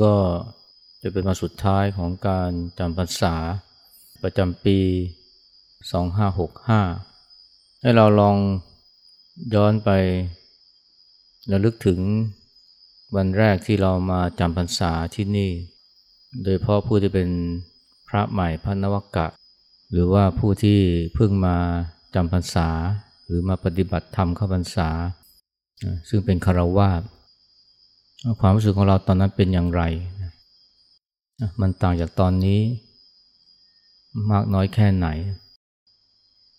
้ก็จะเป็นวันสุดท้ายของการจำพรรษา ประจำปี 2565 ให้เราลองย้อนไประลึกถึงวันแรกที่เรามาจำพรรษาที่นี่ โดยพราะผู้ที่เป็นพระใหม่พระนวกะ หรือว่าผู้ที่เพิ่งมาจำพรรษา หรือมาปฏิบัติธรรมเข้าพรรษา ซึ่งเป็นคารวาส ความรู้สึกของเราตอนนั้นเป็นอย่างไร มันต่างจากตอนนี้ มากน้อยแค่ไหน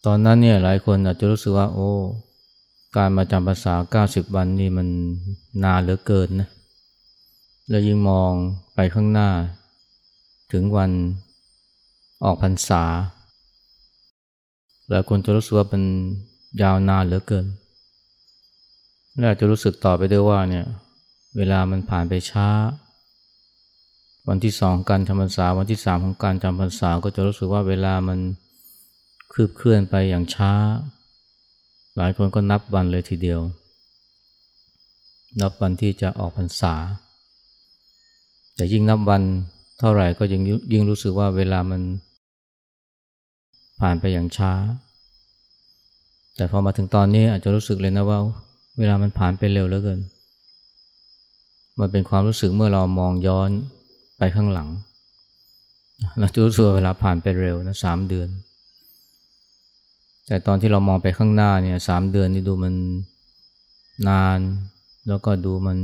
ตอนนั้นเนี่ยหลายคนอาจจะรู้สึกว่า โอ้ การมาจำภาษา 90 วันนี่มันนานเหลือเกินนะ แล้วยิ่งมองไปข้างหน้า ถึงวันออกพรรษา หลายคนจะรู้สึกว่ามันยาวนานเหลือเกิน และอาจจะรู้สึกต่อไปด้วยว่าเนี่ย เวลามันผ่านไปช้า วันที่สองการจำพรรษาวันที่สามของการจำพรรษาก็จะรู้สึกว่าเวลามันคืบเคลื่อนไปอย่างช้า หลายคนก็นับวันเลยทีเดียว นับวันที่จะออกพรรษา แต่ยิ่งนับวันเท่าไหร่ก็ยิ่งยิ่งรู้สึกว่าเวลามันผ่านไปอย่างช้า แต่พอมาถึงตอนนี้อาจจะรู้สึกเลยนะว่า เวลามันผ่านไปเร็วเหลือเกิน มันเป็นความรู้สึกเมื่อเรามองย้อนไปข้างหลัง เราจะรู้สึกเวลาผ่านไปเร็วนะสามเดือน แต่ตอนที่เรามองไปข้างหน้าเนี่ยสามเดือนนี่ดูมันนาน แล้วก็ดูมัน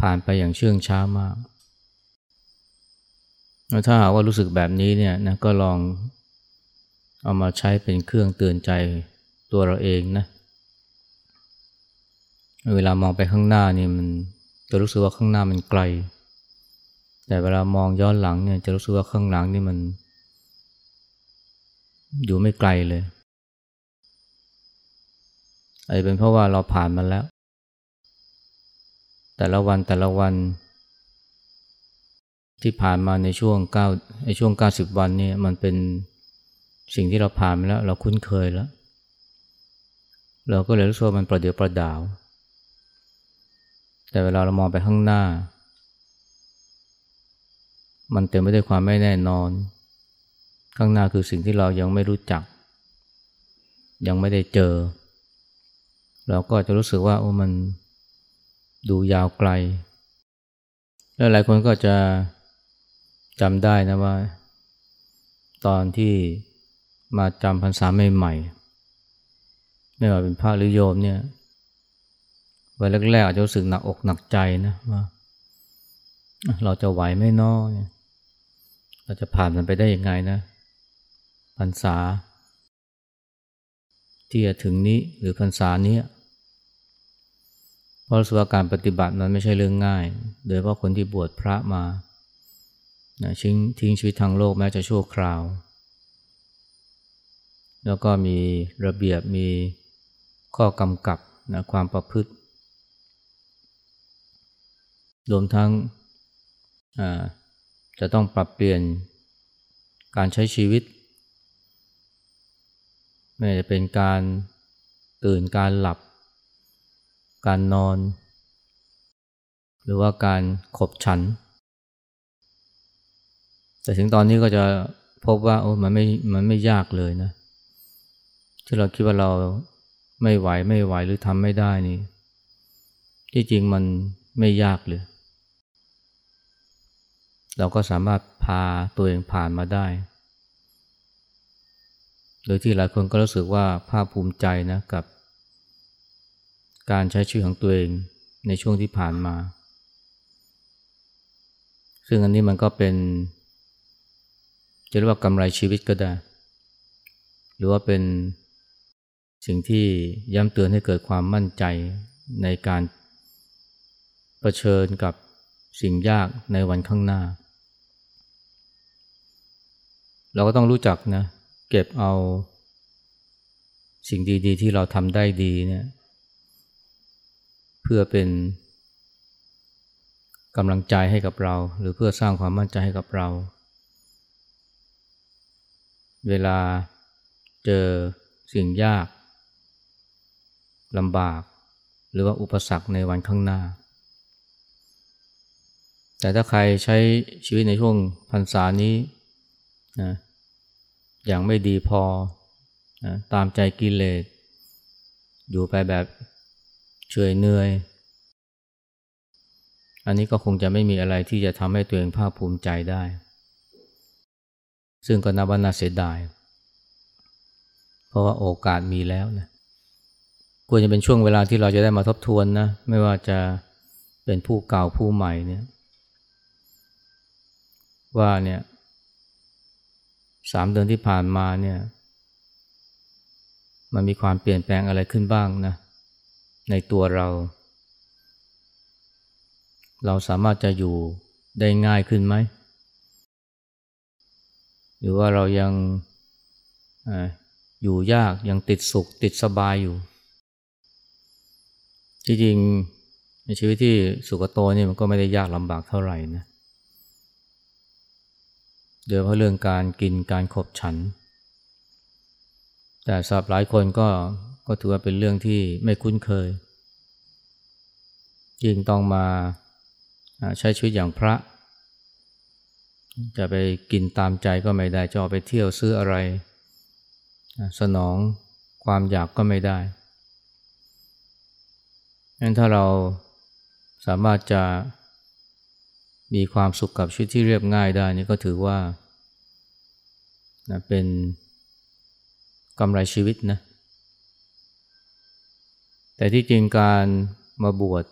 ผ่านไปอย่างเชื่องช้ามาก ถ้าหากว่ารู้สึกแบบนี้เนี่ยนะก็ลองเอามาใช้เป็นเครื่องเตือนใจตัวเราเองนะ เวลามองไปข้างหน้านี่มันจะรู้สึกว่าข้างหน้ามันไกล แต่เวลามองย้อนหลังเนี่ยจะรู้สึกว่าข้างหลังนี่มัน อยู่ไม่ไกลเลยอาจจะเป็นเพราะว่าเราผ่านมันแล้ว แต่ละวันแต่ละวัน ที่ผ่านมาในช่วงเก้าในช่วงเก้าสิบวันนี่มันเป็นสิ่งที่เราผ่านมาแล้ว เราคุ้นเคยแล้ว เราก็เลยรู้สึกว่ามันประเดียวประดาว แต่เวลาเรามองไปข้างหน้า มันเต็มไปด้วยความไม่แน่นอน ข้างหน้าคือสิ่งที่เรายังไม่รู้จัก ยังไม่ได้เจอ เราก็จะรู้สึกว่าโอ้มันดูยาวไกล แล้วหลายคนก็จะจำได้นะว่า ตอนที่มาจำพรรษาใหม่ๆไม่ว่าเป็นพระหรือโยมเนี่ย วันแรกๆอาจจะรู้สึกหนักอกหนักใจนะว่าเราจะไหวไม่น้อยเราจะผ่านมันไปได้ยังไงนะพรรษา ที่จะถึงนี้หรือพรรษานี้เพราะสวาการปฏิบัติมันไม่ใช่เรื่องง่าย โดยเฉพาะคนที่บวชพระมาทิ้งทิ้งชีวิตทางโลกแม้จะชั่วคราว แล้วก็มีระเบียบมีข้อกำกับนะความประพฤติ รวมทั้งจะต้องปรับเปลี่ยนการใช้ชีวิต ไม่ว่าจะเป็นการตื่นการหลับ การนอน หรือว่าการขบฉัน แต่ถึงตอนนี้ก็จะพบว่าโอ้มันไม่มันไม่ยากเลยนะ ที่เราคิดว่าเราไม่ไหวไม่ไหวหรือทำไม่ได้นี่ที่จริงมันไม่ยากเลย เราก็สามารถพาตัวเองผ่านมาได้ โดยที่หลายคนก็รู้สึกว่าภาคภูมิใจนะกับ การใช้ชีวิตของตัวเองในช่วงที่ผ่านมา ซึ่งอันนี้มันก็เป็น จะเรียกว่ากำไรชีวิตก็ได้ หรือว่าเป็นสิ่งที่ย้ำเตือนให้เกิดความมั่นใจในการรเผชิญกับสิ่งยากในวันข้างหน้า เราก็ต้องรู้จักนะ เก็บเอาสิ่งดีๆ ที่เราทำได้ดีเนี่ย เพื่อเป็นกำลังใจให้กับเรา หรือเพื่อสร้างความมั่นใจให้กับเรา เวลาเจอสิ่งยากลำบาก หรือว่าอุปสรรคในวันข้างหน้า แต่ถ้าใครใช้ชีวิตในช่วงพรรษานี้นะ อย่างไม่ดีพอนะตามใจกิเลส อยู่ไปแบบเฉยเนื่อย อันนี้ก็คงจะไม่มีอะไรที่จะทำให้ตัวเองภาคภูมิใจได้ ซึ่งก็นับว่าน่าเสียดาย เพราะว่าโอกาสมีแล้วนะควรจะเป็นช่วงเวลาที่เราจะได้มาทบทวนนะ ไม่ว่าจะเป็นผู้เก่าผู้ใหม่เนี่ยว่าเนี่ย สามเดือนที่ผ่านมาเนี่ย มันมีความเปลี่ยนแปลงอะไรขึ้นบ้างนะ ในตัวเรา เราสามารถจะอยู่ได้ง่ายขึ้นไหม หรือว่าเรายังออยู่ยากยังติดสุขติดสบายอยู่ จริงๆในชีวิตที่สุขโตนี่มันก็ไม่ได้ยากลำบากเท่าไหร่นะ โดยเพราะเรื่องการกินการขบฉัน แต่สำหรับหลายคนก็ก็ถือว่าเป็นเรื่องที่ไม่คุ้นเคย ยิ่งต้องมาใช้ชีวิตอย่างพระ จะไปกินตามใจก็ไม่ได้จะออไปเที่ยวซื้ออะไร สนองความอยากก็ไม่ได้งั้นถ้าเราสามารถจะ มีความสุขกับชีวิตที่เรียบง่ายได้นี่ก็ถือว่านะเป็นกำไรชีวิตนะ แต่ที่จริงการมาบวช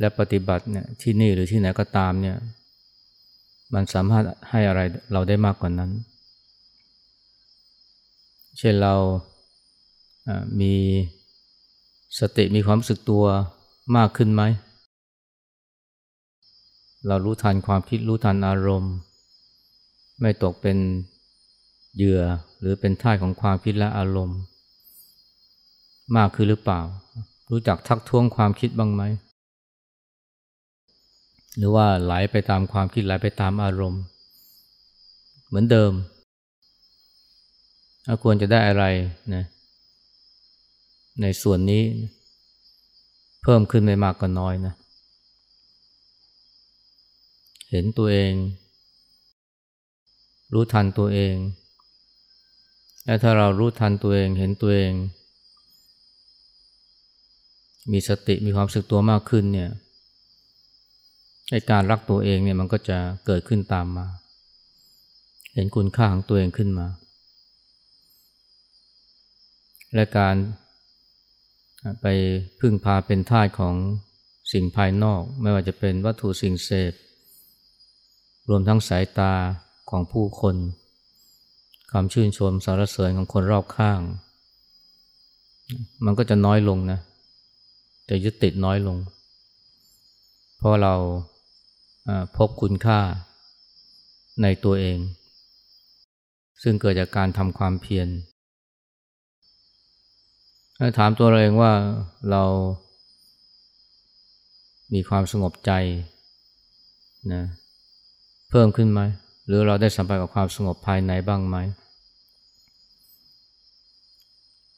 และปฏิบัติเนี่ยที่นี่หรือที่ไหนก็ตามเนี่ยมันสามารถให้อะไรเราได้มากกว่านนั้น เช่นเรามีสติมีความรู้สึกตัวมากขึ้นไหม เรารู้ทันความคิดรู้ทันอารมณ์ ไม่ตกเป็นเหยื่อหรือเป็นท่ายของความคิดและอารมณ์ มากขึ้นหรือเปล่า รู้จักทักท้วงความคิดบ้างไหม หรือว่าไหลไปตามความคิดไหลไปตามอารมณ์ เหมือนเดิมควรจะได้อะไรนะในส่วนนี้ เพิ่มขึ้นไม่มากก็น้อยนะเเห็นตัวเอง รู้ทันตัวเอง และถ้าเรารู้ทันตัวเองเห็นตัวเอง มีสติมีความสึกตัวมากขึ้นเนี่ยการรักตัวเองเนี่ยมันก็จะเกิดขึ้นตามมา เห็นคุณค่าของตัวเองขึ้นมา และการไปพึ่งพาเป็นท่าของสิ่งภายนอก ไม่ว่าจะเป็นวัตถุสิ่งเสพ รวมทั้งสายตาของผู้คนคำชื่นชมสารเสริญของคนรอบข้าง มันก็จะน้อยลงนะจะยึดติดน้อยลง เพราะเราพบคุณค่าในตัวเอง ซึ่งเกิดจากการทำความเพียรถามตัวเราเองว่าเรามีความสงบใจนะ พิ่มขึ้นไหม หรือเราได้สัมผัสกับความสงบภายในบ้างไหม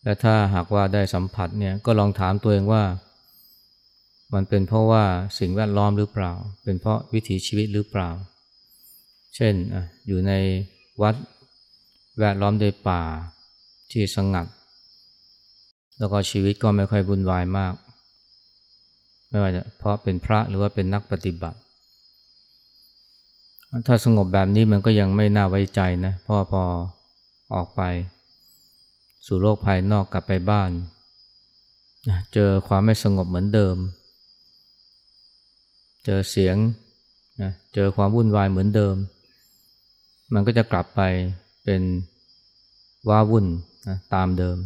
และถ้าหากว่าได้สัมผัสเนี่ยก็ลองถามตัวเองว่า มันเป็นเพราะว่าสิ่งแวดล้อมหรือเปล่า เป็นเพราะวิถีชีวิตหรือเปล่า เช่นอยู่ในวัดแวดล้อมด้วยป่าที่สงัด แล้วก็ชีวิตก็ไม่ค่อยวุ่นวายมาก ไม่ว่าจะเพราะเป็นพระหรือว่าเป็นนักปฏิบัติ ถ้าสงบแบบนี้มันก็ยังไม่น่าไว้ใจนะเพราะพอออกไป สู่โลกภายนอกกลับไปบ้าน เจอความไม่สงบเหมือนเดิม เจอเสียงนะเจอความวุ่นวายเหมือนเดิม มันก็จะกลับไปเป็นว้าวุ่นนะตามเดิม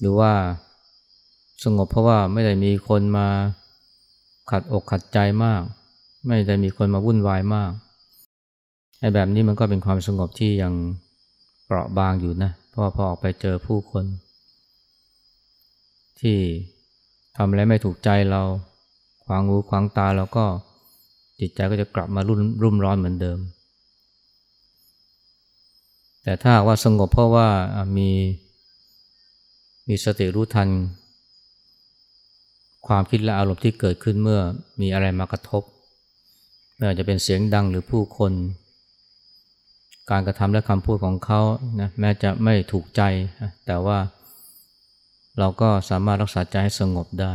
หรือว่าสงบเพราะว่าไม่ได้มีคนมาขัดอกขัดใจมาก ไม่ได้มีคนมาวุ่นวายมากไอ้แบบนี้มันก็เป็นความสงบที่ยังเปราะบางอยู่นะเพราะพอออกไปเจอผู้คน ที่ทำอะไรไม่ถูกใจเรา ขวางหูขวางตาเราก็จิตใจก็จะกลับมารุ่มรุ่มร้อนเหมือนเดิม แต่ถ้าว่าสงบเพราะว่ามีมีสติรู้ทัน ความคิดและอารมณ์ที่เกิดขึ้นเมื่อมีอะไรมากระทบ ไม่ว่าจะเป็นเสียงดังหรือผู้คน การกระทำและคำพูดของเขานะแม้จะไม่ถูกใจ แต่ว่าเราก็สามารถรักษาใจให้สงบได้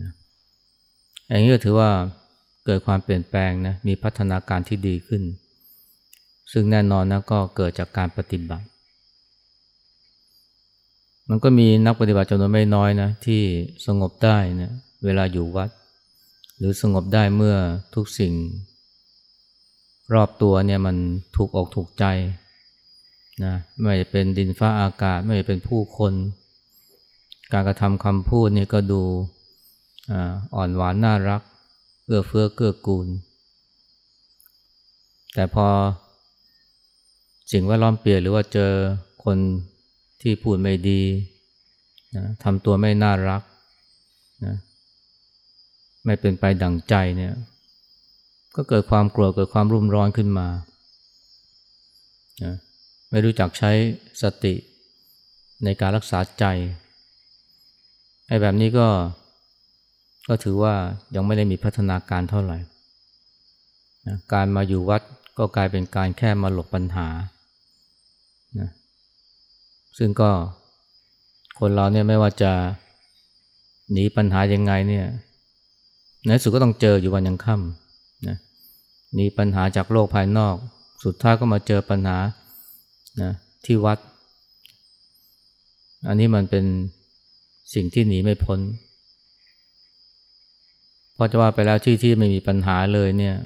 นะอย่างนี้ก็ถือว่าเกิดความเปลี่ยนแปลงนะมีพัฒนาการที่ดีขึ้น ซึ่งแน่นอนนะก็เกิดจากการปฏิบัติ มันก็มีนักปฏิบัติจำนวนไม่น้อยนะที่สงบได้นะเวลาอยู่วัด หรือสงบได้เมื่อทุกสิ่ง รอบตัวเนี่ยมันถูกอกถูกใจนะไม่ว่าจะเป็นดินฟ้าอากาศ ไม่ว่าจะเป็นผู้คน การกระทำคำพูดนี่ก็ดูอ่อนหวานน่ารักเอื้อเฟื้อเกื้อกูล แต่พอสิ่งแวดล้อมเปลี่ยนหรือว่าเจอคนที่พูดไม่ดีนะทำตัวไม่น่ารักนะ ไม่เป็นไปดั่งใจเนี่ย ก็เกิดความกลัวเกิดความรุ่มร้อนขึ้นมา ไม่รู้จักใช้สติในการรักษาใจ ไอ้แบบนี้ก็ ก็ถือว่ายังไม่ได้มีพัฒนาการเท่าไหร่นะการมาอยู่วัดก็กลายเป็นการแค่มาหลบปัญหานะซึ่งก็คนเราเนี่ยไม่ว่าจะหนีปัญหายังไงเนี่ย ในสุดก็ต้องเจออยู่วันยังค่ำนะหนีปัญหาจากโลกภายนอก สุดท้ายก็มาเจอปัญหานะที่วัด อันนี้มันเป็นสิ่งที่หนีไม่พ้นพอจะว่าไปแล้วที่ที่ไม่มีปัญหาเลยเนี่ย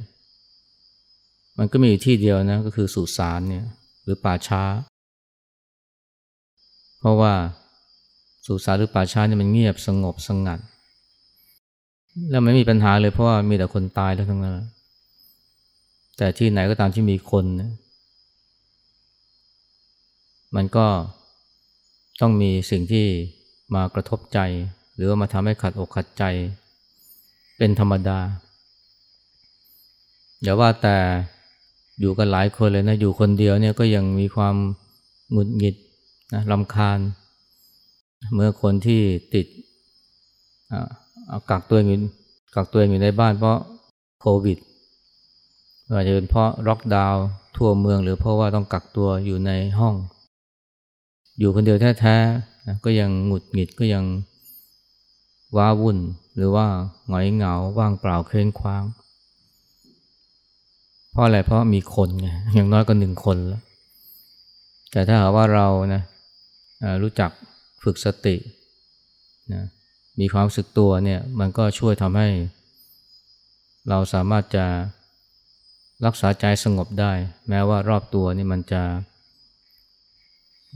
มันก็มีอยู่ที่เดียวนะก็คือสุสานเนี่ย หรือป่าช้า เพราะว่าสุสานหรือป่าช้าเนี่ยมันเงียบสงบสงัด แล้วไม่มีปัญหาเลยเพราะว่ามีแต่คนตายแล้วทั้งนั้นแต่ที่ไหนก็ตามที่มีคนนะมันก็ต้องมีสิ่งที่มากระทบใจ หรือว่ามาทำให้ขัดอกขัดใจ เป็นธรรมดาอย่าว่าแต่อยู่กันหลายคนเลยนะ อยู่คนเดียวเนี่ยก็ยังมีความหงุดหงิดนะลำคาญ เมื่อคนที่ติด กักตัวอยู่กักตัวอยู่ในบ้านเพราะโควิดอาจจะเป็นเพราะล็อกดาวน์ทั่วเมือง หรือเพราะว่าต้องกักตัวอยู่ในห้อง อยู่คนเดียวแท้ๆก็ยังหงุดหงิดก็ยังว้าวุ่น หรือว่าหงอยเหงาว่างเปล่าเคว้งคว้าง เพราะอะไรเพราะมีคนไงอย่างน้อยก็หนึ่งคนแล้วแต่ถ้าหากว่าเรานะรู้จักฝึกสตินะ มีความสึกตัวเนี่ยมันก็ช่วยทำให้ เราสามารถจะรักษาใจสงบได้ แม้ว่ารอบตัวนี่มันจะ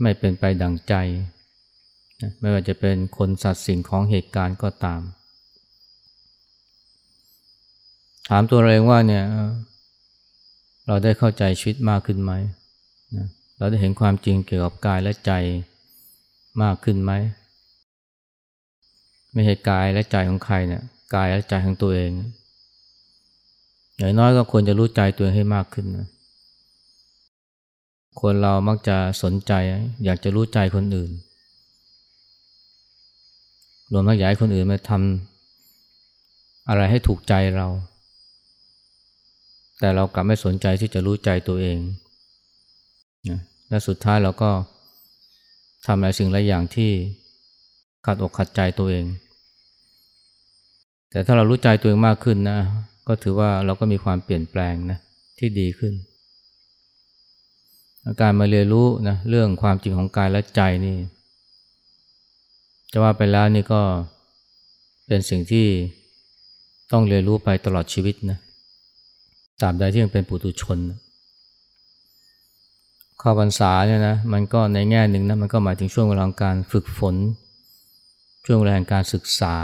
ไม่เป็นไปดังใจ ไม่ว่าจะเป็นคนสัตว์สิ่งของเหตุการณ์ก็ตาม ถามตัวเองว่าเนี่ยเราได้เข้าใจชีวิตมากขึ้นไหม เราได้เห็นความจริงเกี่ยวกับกายและใจมากขึ้นไหม ไม่ใช่กายและใจของใครเนะี่ยกายและใจของตัวเองอย่างน้อยก็ควรจะรู้ใจตัวเองให้มากขึ้นนะคนเรามักจะสนใจ อยากจะรู้ใจคนอื่น รวมทั้งอยากให้คนอื่นมาทำอะไรให้ถูกใจเรา แต่เรากลับไม่สนใจที่จะรู้ใจตัวเองนะและสุดท้ายเราก็ทำอะไรสิ่งหลายอย่างที่ ขัดอกขัดใจตัวเอง แต่ถ้าเรารู้ใจตัวเองมากขึ้นนะ ก็ถือว่าเราก็มีความเปลี่ยนแปลงนะที่ดีขึ้น การมาเรียนรู้นะเรื่องความจริงของกายและใจนี่ จะว่าไปแล้วนี่ก็เป็นสิ่งที่ต้องเรียนรู้ไปตลอดชีวิตนะตราบใดที่ยังเป็นปุถุชนข้าพรรษาเนี่ยนะมันก็ในแง่หนึ่งนะมันก็หมายถึงช่วงเวลาการฝึกฝน ช่วงเวลาการศึกษา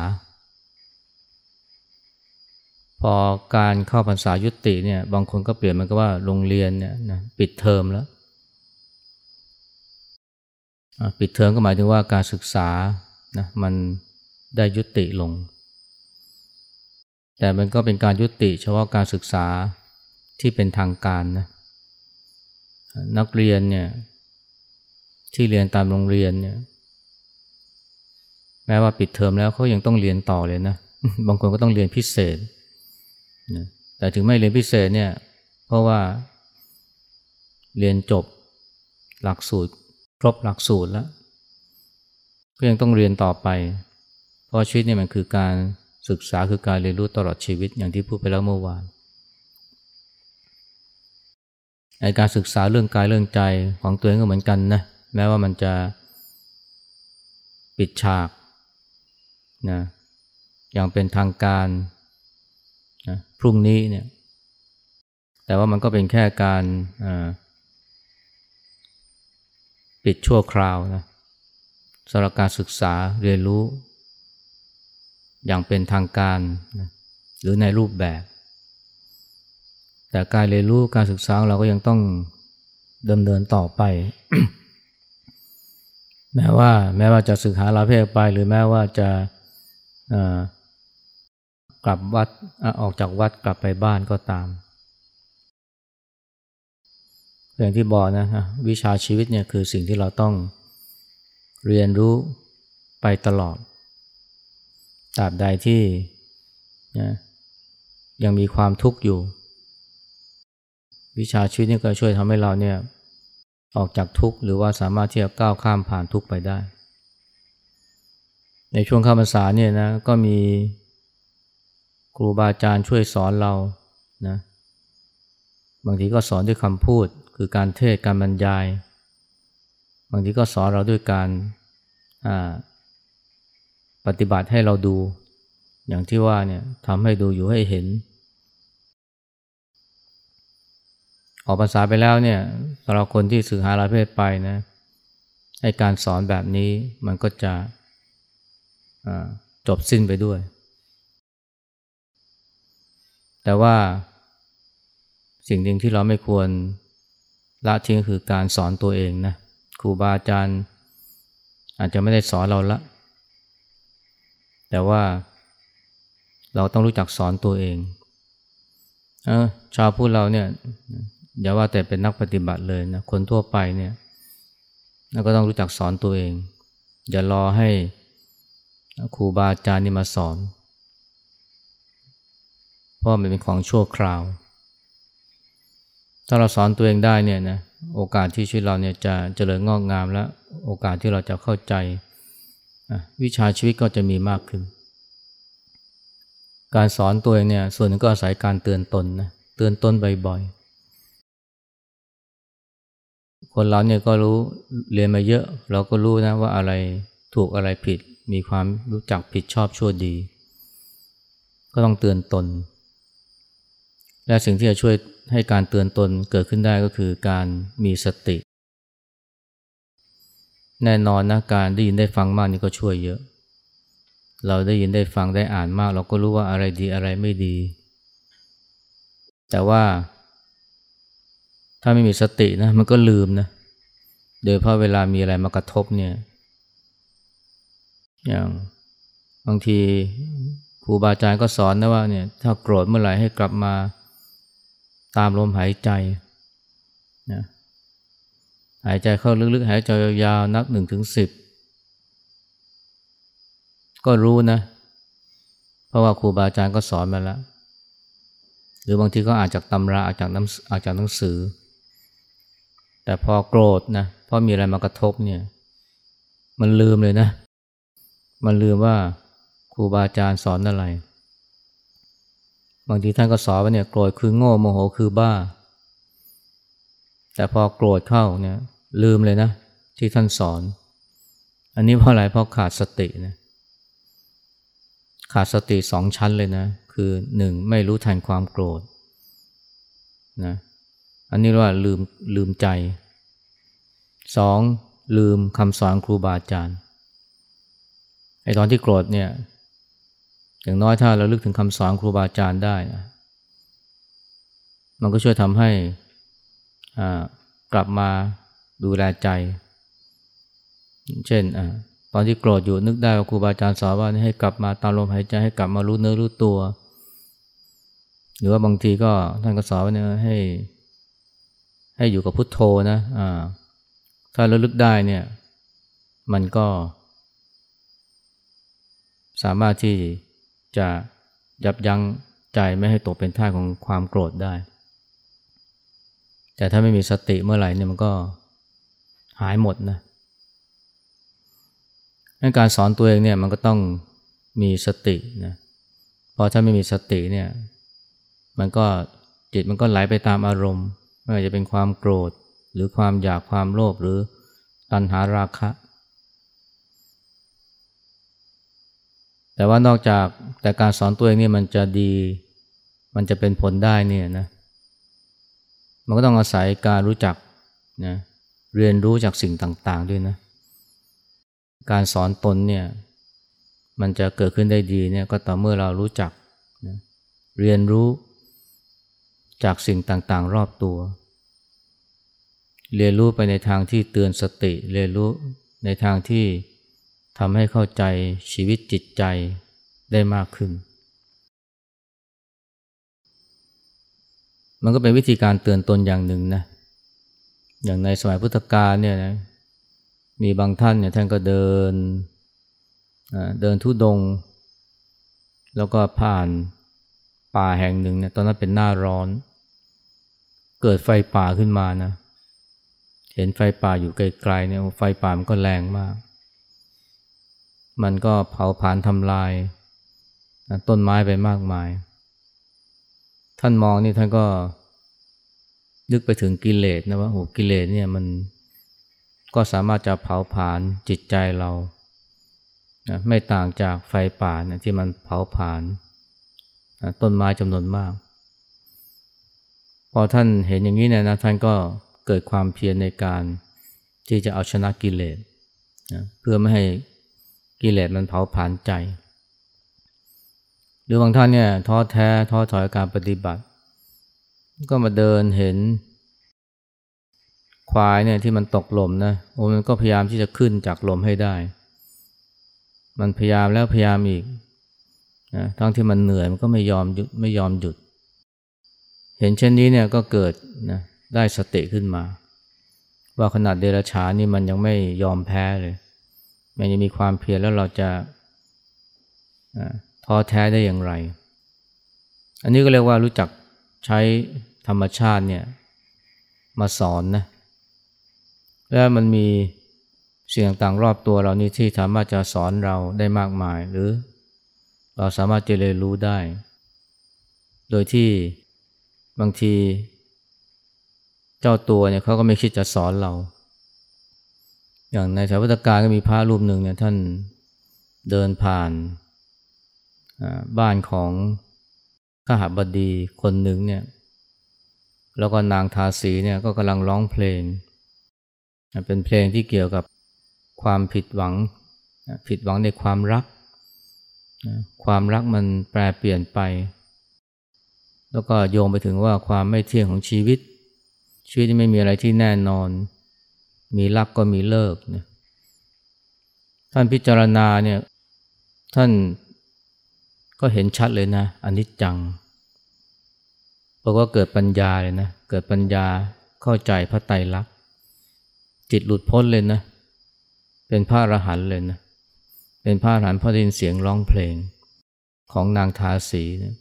พอการเข้าพรรษายุติเนี่ยบางคนก็เปลี่ยนมันก็ว่าโรงเรียนเนี่ยนะปิดเทอมแล้วปิดเทอมก็หมายถึงว่าการศึกษานะมันได้ยุติลง แต่มันก็เป็นการยุติเฉพาะการศึกษาที่เป็นทางการนะนักเรียนเนี่ยที่เรียนตามโรงเรียนเนี่ย แแม้ว่าปิดเทอมแล้วเขายังต้องเรียนต่อเลยนะ บางคนก็ต้องเรียนพิเศษนะแต่ถึงไม่เรียนพิเศษเนี่ย เพราะว่าเรียนจบหลักสูตร ครบหลักสูตรแล้ว ก็ยังต้องเรียนต่อไป เพราะชีวิตเนี่ยมันคือการศึกษาคือการเรียนรู้ตลอดชีวิตอย่างที่พูดไปแล้วเมื่อวานในการศึกษาเรื่องกายเรื่องใจของตัวเองก็เหมือนกันนะ แม้ว่ามันจะปิดฉาก นะอย่างเป็นทางการนะพรุ่งนี้เนี่ยแต่ว่ามันก็เป็นแค่การปิดชั่วคราวนะสำหรับการศึกษาเรียนรู้ อย่างเป็นทางการนะหรือในรูปแบบ แต่การเรียนรู้การศึกษาเราก็ยังต้องดำเนินต่อไป แม้ว่าแม้ว่าจะศึกษาลาเพศไป หรือแม้ว่าจะ กลับวัดออกจากวัดกลับไปบ้านก็ตามอย่างที่บอกนะวิชาชีวิตเนี่ยคือสิ่งที่เราต้องเรียนรู้ไปตลอดตราบใดที่นะยังมีความทุกข์อยู่ วิชาชีวิตนี่ก็ช่วยทำให้เราเนี่ยออกจากทุกข์หรือว่าสามารถที่จะก้าวข้ามผ่านทุกข์ไปได้ ในช่วงข้าพรรษาเนี่ยนะก็มีครูบาอาจารย์ช่วยสอนเรานะบางทีก็สอนด้วยคำพูดคือการเทศการบรรยาย บางทีก็สอนเราด้วยการปฏิบัติให้เราดู อย่างที่ว่าเนี่ยทำให้ดูอยู่ให้เห็น ออกภาษาไปแล้วเนี่ยสำหรับคนที่สื่อหาลาเพศไปนะให้การสอนแบบนี้มันก็จะ จบสิ้นไปด้วย แต่ว่าสิ่งหนึ่งที่เราไม่ควรละทิ้งคือการสอนตัวเองนะครูบาอาจารย์อาจจะไม่ได้สอนเราละ แต่ว่าเราต้องรู้จักสอนตัวเองเออชาวพูดเราเนี่ยอย่าว่าแต่เป็นนักปฏิบัติเลยนะคนทั่วไปเนี่ยก็ต้องรู้จักสอนตัวเอง อย่ารอให้ ครูบาอาจารย์นี่มาสอน เพราะมันเป็นของชั่วคราว ถ้าเราสอนตัวเองได้เนี่ยนะโอกาสที่ชีวิตเราเนี่ยจะเจริญงอกงามและโอกาสที่เราจะเข้าใจวิชาชีวิตก็จะมีมากขึ้น การสอนตัวเองเนี่ยส่วนหนึ่งก็อาศัยการเตือนตนนะเตือนตนบ่อยๆคนเราเนี่ยก็รู้เรียนมาเยอะ เราก็รู้นะว่าอะไรถูกอะไรผิด มีความรู้จักผิดชอบชั่วดี ก็ต้องเตือนตน และสิ่งที่จะช่วยให้การเตือนตนเกิดขึ้นได้ก็คือการมีสติ แน่นอนนะการได้ยินได้ฟังมากนี่ก็ช่วยเยอะ เราได้ยินได้ฟังได้อ่านมาก เราก็รู้ว่าอะไรดีอะไรไม่ดี แต่ว่า ถ้าไม่มีสตินะมันก็ลืมนะโดยเพราะเวลามีอะไรมากระทบเนี่ย อย่างบางทีครูบาอาจารย์ก็สอนนะว่าเนี่ยถ้าโกรธเมื่อไหร่ให้กลับมาตามลมหายใจนะหายใจเข้าลึกๆ หายใจยาวๆนับหนึ่งถึงสิบก็รู้นะ เพราะว่าครูบาอาจารย์ก็สอนมาแล้วหรือบางทีก็อ่านจากตำราอ่านจากน้ำอ่านจากหนังสือ แต่พอโกรธนะเพราะมีอะไรมากระทบเนี่ย มันลืมเลยนะ มันลืมว่าครูบาอาจารย์สอนอะไร บางทีท่านก็สอนว่าเนี่ยโกรธคือโง่โมโหคือบ้า แต่พอโกรธเข้าเนี่ยลืมเลยนะ ที่ท่านสอน อันนี้เพราะอะไรเพราะขาดสตินะขาดสติสองชั้นเลยนะ คือหนึ่งไม่รู้ทันความโกรธนะอันนี้เรียกว่าลืมลืมใจสองลืมคำสอนครูบาอาจารย์ อ้ตอนที่โกรธเนี่ย อย่างน้อยถ้าเราลึกถึงคำสอนครูบาอาจารย์ได้นะมันก็ช่วยทำให้กลับมาดูแลใจ เช่นอตอนที่โกรธอยู่นึกได้ว่าครูบาอาจารย์สอนว่าให้กลับมาตามลมหายใจให้กลับมารู้เนื้อรู้ตัว หรือว่าบางทีก็ท่านก็สอนว่าเนี่ยให้ ให้อยู่กับพุทโธนะอ่าถ้าระลึกได้เนี่ย มันก็ สามารถที่จะยับยั้งใจไม่ให้ตกเป็นท่าของความโกรธได้ แต่ถ้าไม่มีสติเมื่อไหร่เนี่ยมันก็หายหมดนะการสอนตัวเองเนี่ยมันก็ต้องมีสตินะเพราะถ้าไม่มีสติเนี่ยมันก็จิตมันก็ไหลไปตามอารมณ์ ไม่ว่าจะเป็นความโกรธหรือความอยากความโลภหรือตัณหาราคะ แต่ว่านอกจากแต่การสอนตัวเองนี่มันจะดี มันจะเป็นผลได้เนี่ยนะ มันก็ต้องอาศัยการรู้จักนะเรียนรู้จากสิ่งต่างๆด้วยนะ การสอนตนเนี่ยมันจะเกิดขึ้นได้ดีเนี่ยก็ต่อเมื่อเรารู้จักนะเรียนรู้จากสิ่งต่างๆ รอบตัว เรียนรู้ไปในทางที่เตือนสติ เรียนรู้ในทางที่ ทำให้เข้าใจชีวิตจิตใจได้มากขึ้น มันก็เป็นวิธีการเตือนตนอย่างหนึ่งนะ อย่างในสมัยพุทธกาลเนี่ยนะ มีบางท่านเนี่ยท่านก็เดิน เดินทุดง แล้วก็ผ่านป่าแห่งหนึ่งเนี่ยตอนนั้นเป็นหน้าร้อน เกิดไฟป่าขึ้นมานะ เห็นไฟป่าอยู่ไกลๆเนี่ยไฟป่ามันก็แรงมาก มันก็เผาผลาญทำลายต้นไม้ไปมากมาย ท่านมองนี่ท่านก็นึกไปถึงกิเลสนะว่าโอ้กิเลสเนี่ยมันก็สามารถจะเผาผลาญจิตใจเรานะไม่ต่างจากไฟป่านะที่มันเผาผลาญต้นไม้จำนวนมาก พอท่านเห็นอย่างนี้เนี่ยนะท่านก็เกิดความเพียรในการที่จะเอาชนะกิเลสนะเพื่อไม่ให้ กิเลสมันเผาผลาญใจ หรือบางท่านเนี่ยท้อแท้ท้อถอยการปฏิบัติ ก็มาเดินเห็น ควายเนี่ยที่มันตกหล่มนะโอ้มันก็พยายามที่จะขึ้นจากหล่มให้ได้ มันพยายามแล้วพยายามอีกนะทั้งที่มันเหนื่อยมันก็ไม่ยอมหยุดไม่ยอมหยุด เห็นเช่นนี้เนี่ยก็เกิดนะได้สติขึ้นมา ว่าขนาดเดรัจฉานนี่มันยังไม่ยอมแพ้เลย มันยังมีความเพียรแล้วเราจะท้อแท้ได้อย่างไร อันนี้ก็เรียกว่ารู้จักใช้ธรรมชาติเนี่ยมาสอนนะ แล้วมันมีสิ่งต่างๆรอบตัวเรานี่ที่สามารถจะสอนเราได้มากมาย หรือเราสามารถจะเรียนรู้ได้ โดยที่บางที เจ้าตัวเนี่ยเขาก็ไม่คิดจะสอนเรา อย่างในสายพุทธการก็มีพระรูปหนึ่งเนี่ยท่านเดินผ่านบ้านของข้าหบดีคนหนึ่งเนี่ยแล้วก็นางทาสีเนี่ยก็กำลังร้องเพลง เป็นเพลงที่เกี่ยวกับความผิดหวัง ผิดหวังในความรัก ความรักมันแปรเปลี่ยนไป แล้วก็โยงไปถึงว่าความไม่เที่ยงของชีวิต ชีวิตไม่มีอะไรที่แน่นอน มีรักก็มีเลิกเนี่ยท่านพิจารณาเนี่ยท่านก็เห็นชัดเลยนะอนิจจังบอกว่าเกิดปัญญาเลยนะเกิดปัญญาเข้าใจพระไตรลักษณ์จิตหลุดพ้นเลยนะเป็นพระอรหันต์เลยนะเป็นพระอรหันต์พอได้ยินเสียงร้องเพลงของนางทาสีนะ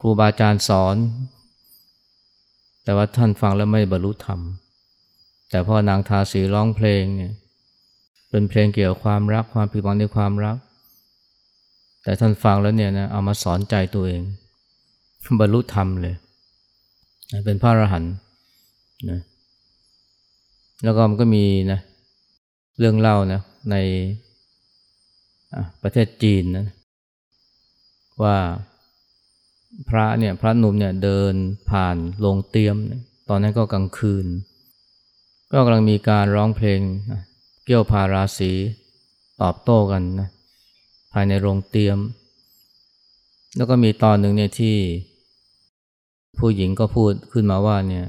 ครูบาอาจารย์สอน แต่ว่าท่านฟังแล้วไม่บรรลุธรรม แต่พอนางทาสีร้องเพลงเนี่ยเป็นเพลงเกี่ยวกับความรักความผิดหวังในความรัก แต่ท่านฟังแล้วเนี่ยนะเอามาสอนใจตัวเองบรรลุธรรมเลย เป็นพระอรหันต์นะแล้วก็มันก็มีนะเรื่องเล่านะในประเทศจีนนะว่าพระเนี่ยพระหนุ่มเนี่ยเดินผ่านโรงเตียม ตอนนั้นก็กลางคืน ก็กำลังมีการร้องเพลงเกี่ยวพาราศีตอบโต้กันนะภายในโรงเตียม แล้วก็มีตอนหนึ่งเนี่ยที่ผู้หญิงก็พูดขึ้นมาว่าเนี่ย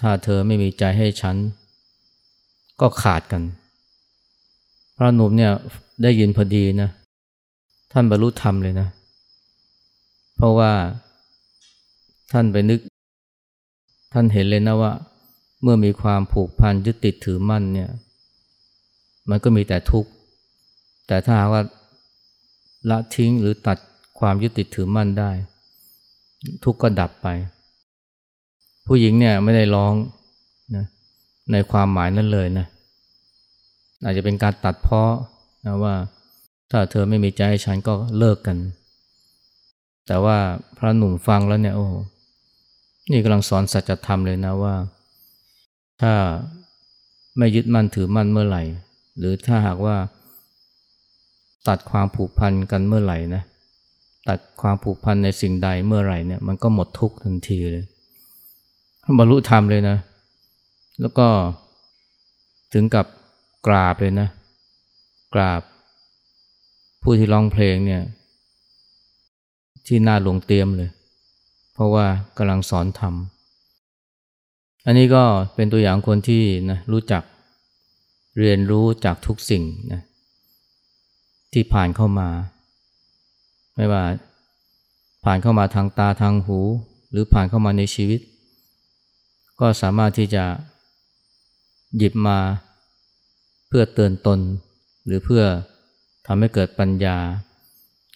ถ้าเธอไม่มีใจให้ฉัน ก็ขาดกัน พระหนุ่มเนี่ยได้ยินพอดีนะ ท่านบรรลุธรรมเลยนะ เพราะว่าท่านไปนึก ท่านเห็นเลยนะว่า เมื่อมีความผูกพันยึดติดถือมั่นเนี่ย มันก็มีแต่ทุกข์ แต่ถ้าหากว่าละทิ้งหรือตัดความยึดติดถือมั่นได้ ทุกข์ก็ดับไป ผู้หญิงเนี่ยไม่ได้ร้องนะในความหมายนั้นเลยนะอาจจะเป็นการตัดเพาะนะว่าถ้าเธอไม่มีใจให้ฉันก็เลิกกัน แต่ว่าพระหนุ่มฟังแล้วเนี่ยโอ้นี่กำลังสอนสัจธรรมเลยนะว่า ถ้าไม่ยึดมั่นถือมั่นเมื่อไหร่ หรือถ้าหากว่า ตัดความผูกพันกันเมื่อไหร่นะตัดความผูกพันในสิ่งใดเมื่อไหร่เนี่ยมันก็หมดทุกทันทีเลยบรรลุธรรมเลยนะ แล้วก็ถึงกับกราบเลยนะ กราบ ผู้ที่ร้องเพลงเนี่ย ที่หน้าหลงเตรียมเลย เพราะว่ากำลังสอนธรรม อันนี้ก็เป็นตัวอย่างคนที่นะรู้จักเรียนรู้จากทุกสิ่งนะที่ผ่านเข้ามา ไม่ว่าผ่านเข้ามาทางตาทางหู หรือผ่านเข้ามาในชีวิต ก็สามารถที่จะหยิบมาเพื่อเตือนตน หรือเพื่อทำให้เกิดปัญญา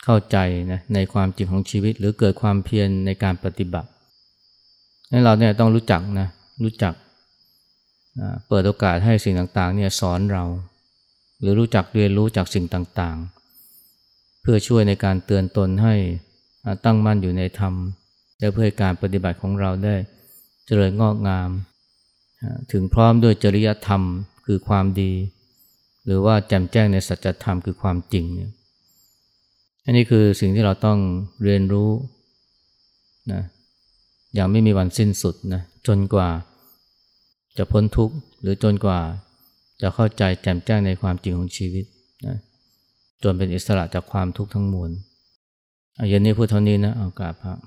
เข้าใจนะในความจริงของชีวิต หรือเกิดความเพียรในการปฏิบัตินั้นเราเนี่ยต้องรู้จักนะ รู้จักเปิดโอกาสให้สิ่งต่างๆเนี่ยสอนเรา หรือรู้จักเรียนรู้จากสิ่งต่างๆ เพื่อช่วยในการเตือนตนให้ตั้งมั่นอยู่ในธรรม และเพื่อการปฏิบัติของเราได้เจริญงอกงาม ถึงพร้อมด้วยจริยธรรมคือความดี หรือว่าแจ่มแจ้งในสัจธรรมคือความจริงเนี่ยอันนี้คือสิ่งที่เราต้องเรียนรู้นะอย่างไม่มีวันสิ้นสุดนะจนกว่า จะพ้นทุกข์หรือจนกว่าจะเข้าใจแจ่มแจ้งในความจริงของชีวิตนะจนเป็นอิสระจากความทุกข์ทั้งมวลเอาเย็นนี้พูดเท่านี้นะเอากราบพระ